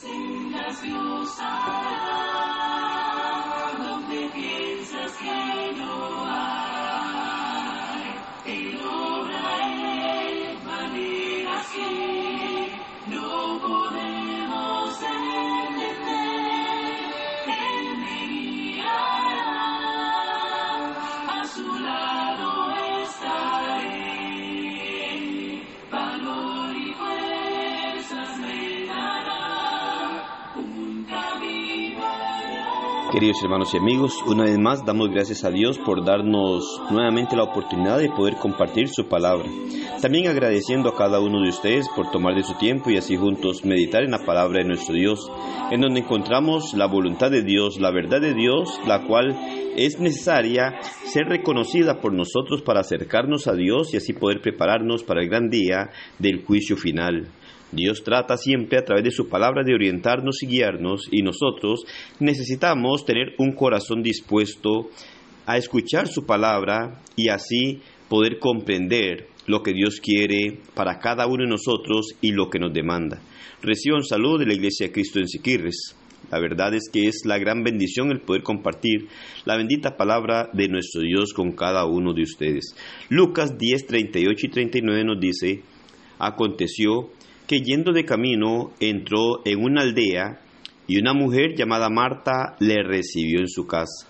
tengas Dios donde Queridos hermanos y amigos, una vez más damos gracias a Dios por darnos nuevamente la oportunidad de poder compartir su palabra. También agradeciendo a cada uno de ustedes por tomar de su tiempo y así juntos meditar en la palabra de nuestro Dios, en donde encontramos la voluntad de Dios, la verdad de Dios, la cual es necesaria ser reconocida por nosotros para acercarnos a Dios y así poder prepararnos para el gran día del juicio final. Dios trata siempre a través de su palabra de orientarnos y guiarnos y nosotros necesitamos tener un corazón dispuesto a escuchar su palabra y así poder comprender lo que Dios quiere para cada uno de nosotros y lo que nos demanda. Reciban salud de la Iglesia de Cristo en Siquirres. La verdad es que es la gran bendición el poder compartir la bendita palabra de nuestro Dios con cada uno de ustedes. Lucas 10, 38 y 39 nos dice, aconteció que yendo de camino entró en una aldea y una mujer llamada Marta le recibió en su casa.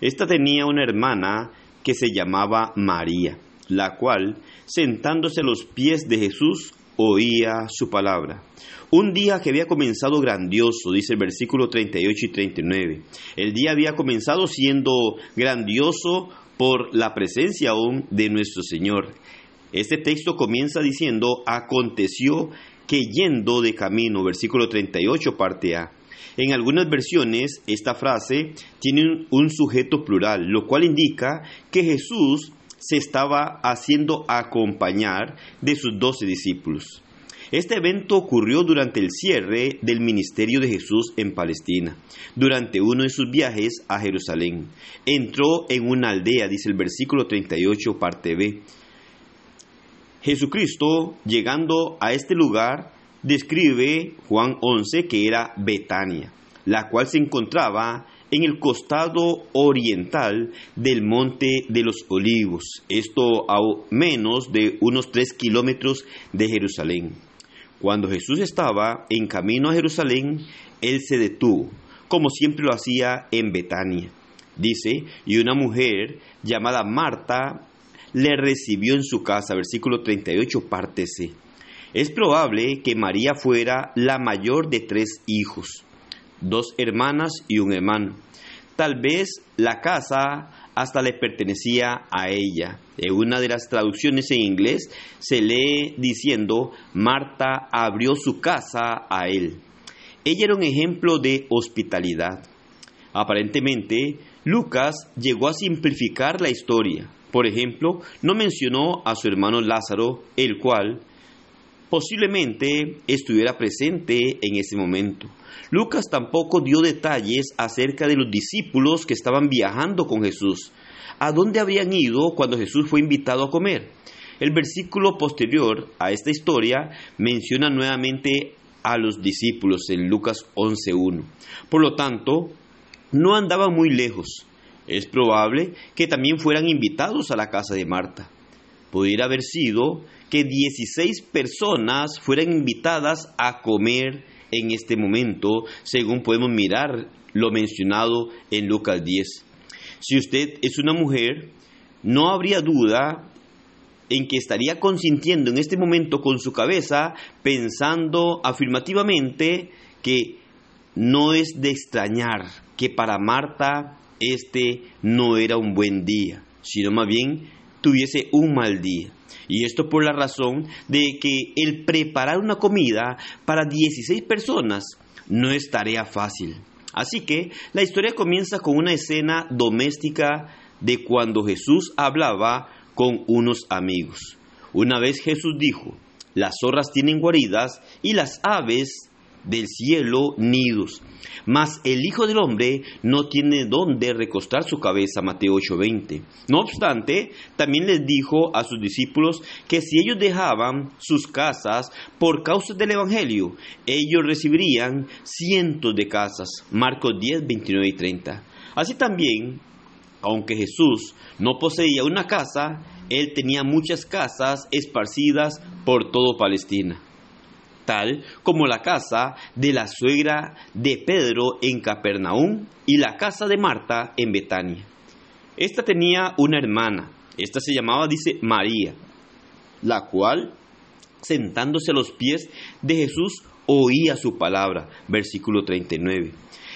Esta tenía una hermana que se llamaba María, la cual, sentándose a los pies de Jesús, oía su palabra. Un día que había comenzado grandioso, dice el versículo 38 y 39. El día había comenzado siendo grandioso por la presencia aún de nuestro Señor. Este texto comienza diciendo, aconteció que yendo de camino, versículo 38, parte A. En algunas versiones, esta frase tiene un, sujeto plural, lo cual indica que Jesús se estaba haciendo acompañar de sus doce discípulos. Este evento ocurrió durante el cierre del ministerio de Jesús en Palestina, durante uno de sus viajes a Jerusalén. Entró en una aldea, dice el versículo 38, parte B. Jesucristo, llegando a este lugar, describe Juan 11 que era Betania, la cual se encontraba en el costado oriental del monte de los olivos, esto a menos de unos tres kilómetros de Jerusalén. Cuando Jesús estaba en camino a Jerusalén, él se detuvo, como siempre lo hacía en Betania. Dice, y una mujer llamada Marta le recibió en su casa, versículo 38, parte C. Es probable que María fuera la mayor de tres hijos, dos hermanas y un hermano. Tal vez la casa hasta le pertenecía a ella. En una de las traducciones en inglés se lee diciendo, Marta abrió su casa a él. Ella era un ejemplo de hospitalidad. Aparentemente, Lucas llegó a simplificar la historia. Por ejemplo, no mencionó a su hermano Lázaro, el cual posiblemente estuviera presente en ese momento. Lucas tampoco dio detalles acerca de los discípulos que estaban viajando con Jesús. ¿A dónde habrían ido cuando Jesús fue invitado a comer? El versículo posterior a esta historia menciona nuevamente a los discípulos en Lucas 11.1. Por lo tanto, no andaban muy lejos. Es probable que también fueran invitados a la casa de Marta. Pudiera haber sido que 16 personas fueran invitadas a comer en este momento, según podemos mirar lo mencionado en Lucas 10. Si usted es una mujer, no habría duda en que estaría consintiendo en este momento con su cabeza, pensando afirmativamente que no es de extrañar que para Marta este no era un buen día, sino más bien tuviese un mal día. Y esto por la razón de que el preparar una comida para 16 personas no es tarea fácil. Así que la historia comienza con una escena doméstica de cuando Jesús hablaba con unos amigos. Una vez Jesús dijo, las zorras tienen guaridas y las aves del cielo nidos. Mas el Hijo del Hombre no tiene dónde recostar su cabeza. Mateo 8:20. No obstante, también les dijo a sus discípulos que si ellos dejaban sus casas por causa del Evangelio, ellos recibirían cientos de casas. Marcos 10, 29 y 30. Así también, aunque Jesús no poseía una casa, él tenía muchas casas esparcidas por todo Palestina tal como la casa de la suegra de Pedro en Capernaum y la casa de Marta en Betania. Esta tenía una hermana, esta se llamaba, dice, María, la cual, sentándose a los pies de Jesús, oía su palabra. Versículo 39.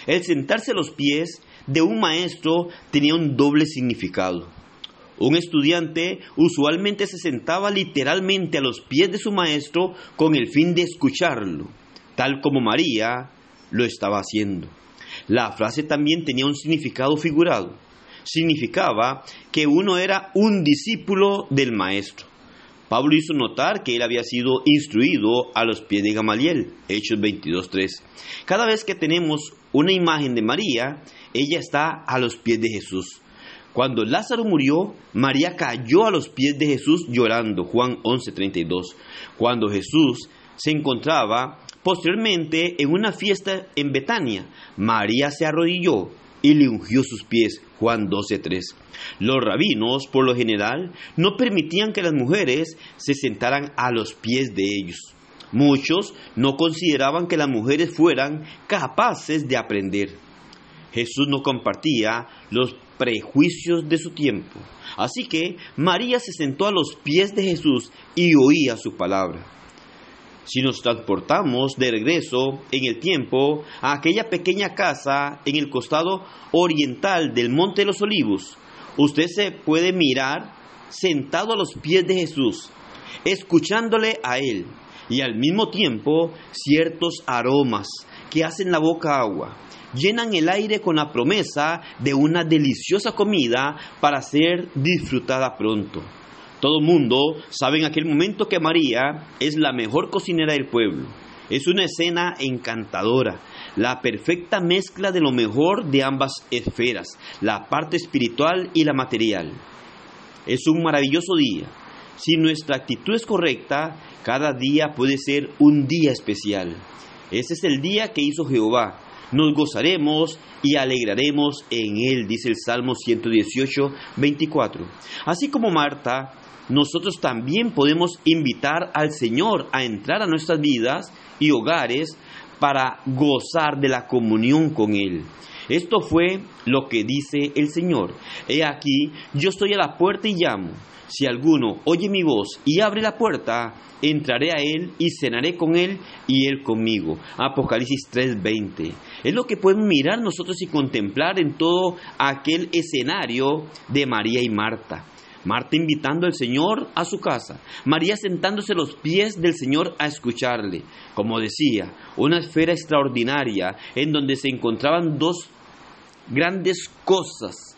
El sentarse a los pies de un maestro tenía un doble significado. Un estudiante usualmente se sentaba literalmente a los pies de su maestro con el fin de escucharlo, tal como María lo estaba haciendo. La frase también tenía un significado figurado. Significaba que uno era un discípulo del maestro. Pablo hizo notar que él había sido instruido a los pies de Gamaliel, Hechos 22.3. Cada vez que tenemos una imagen de María, ella está a los pies de Jesús. Cuando Lázaro murió, María cayó a los pies de Jesús llorando, Juan 11:32. Cuando Jesús se encontraba posteriormente en una fiesta en Betania, María se arrodilló y le ungió sus pies, Juan 12:3. Los rabinos, por lo general, no permitían que las mujeres se sentaran a los pies de ellos. Muchos no consideraban que las mujeres fueran capaces de aprender. Jesús no compartía los prejuicios de su tiempo. Así que María se sentó a los pies de Jesús y oía su palabra. Si nos transportamos de regreso en el tiempo a aquella pequeña casa en el costado oriental del Monte de los Olivos, usted se puede mirar sentado a los pies de Jesús, escuchándole a Él y al mismo tiempo ciertos aromas que hacen la boca agua llenan el aire con la promesa de una deliciosa comida para ser disfrutada pronto. Todo mundo sabe en aquel momento que María es la mejor cocinera del pueblo. Es una escena encantadora, la perfecta mezcla de lo mejor de ambas esferas, la parte espiritual y la material. Es un maravilloso día. Si nuestra actitud es correcta, cada día puede ser un día especial. Ese es el día que hizo Jehová nos gozaremos y alegraremos en él, dice el Salmo 118, 24. Así como Marta, nosotros también podemos invitar al Señor a entrar a nuestras vidas y hogares para gozar de la comunión con Él. Esto fue lo que dice el Señor. He aquí, yo estoy a la puerta y llamo. Si alguno oye mi voz y abre la puerta, entraré a él y cenaré con él y él conmigo. Apocalipsis 3:20. Es lo que podemos mirar nosotros y contemplar en todo aquel escenario de María y Marta. Marta invitando al Señor a su casa, María sentándose a los pies del Señor a escucharle. Como decía, una esfera extraordinaria en donde se encontraban dos grandes cosas,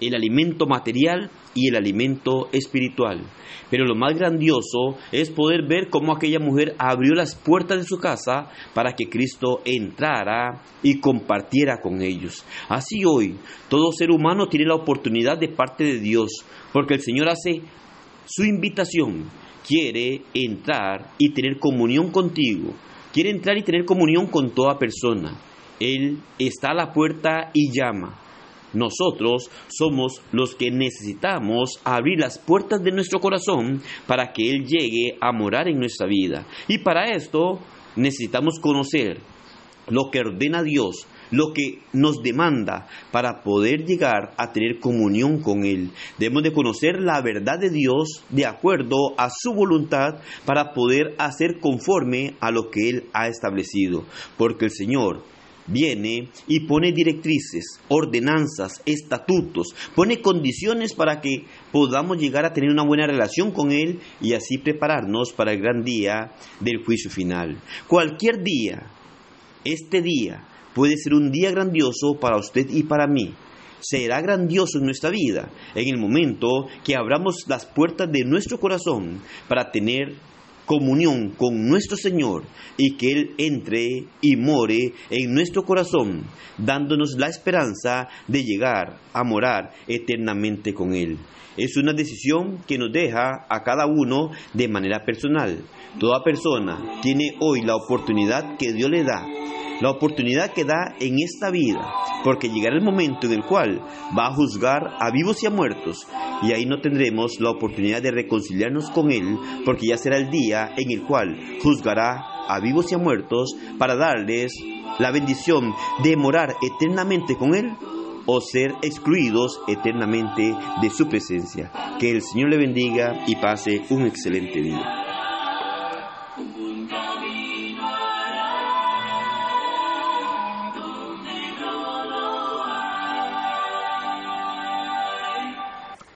el alimento material y el alimento espiritual. Pero lo más grandioso es poder ver cómo aquella mujer abrió las puertas de su casa para que Cristo entrara y compartiera con ellos. Así hoy, todo ser humano tiene la oportunidad de parte de Dios, porque el Señor hace su invitación, quiere entrar y tener comunión contigo, quiere entrar y tener comunión con toda persona. Él está a la puerta y llama. Nosotros somos los que necesitamos abrir las puertas de nuestro corazón para que Él llegue a morar en nuestra vida. Y para esto necesitamos conocer lo que ordena Dios, lo que nos demanda para poder llegar a tener comunión con Él. Debemos de conocer la verdad de Dios de acuerdo a su voluntad para poder hacer conforme a lo que Él ha establecido. Porque el Señor viene y pone directrices, ordenanzas, estatutos, pone condiciones para que podamos llegar a tener una buena relación con Él y así prepararnos para el gran día del juicio final. Cualquier día, este día, puede ser un día grandioso para usted y para mí. Será grandioso en nuestra vida en el momento que abramos las puertas de nuestro corazón para tener comunión con nuestro Señor y que Él entre y more en nuestro corazón, dándonos la esperanza de llegar a morar eternamente con Él. Es una decisión que nos deja a cada uno de manera personal. Toda persona tiene hoy la oportunidad que Dios le da la oportunidad que da en esta vida, porque llegará el momento en el cual va a juzgar a vivos y a muertos, y ahí no tendremos la oportunidad de reconciliarnos con Él, porque ya será el día en el cual juzgará a vivos y a muertos para darles la bendición de morar eternamente con Él o ser excluidos eternamente de su presencia. Que el Señor le bendiga y pase un excelente día.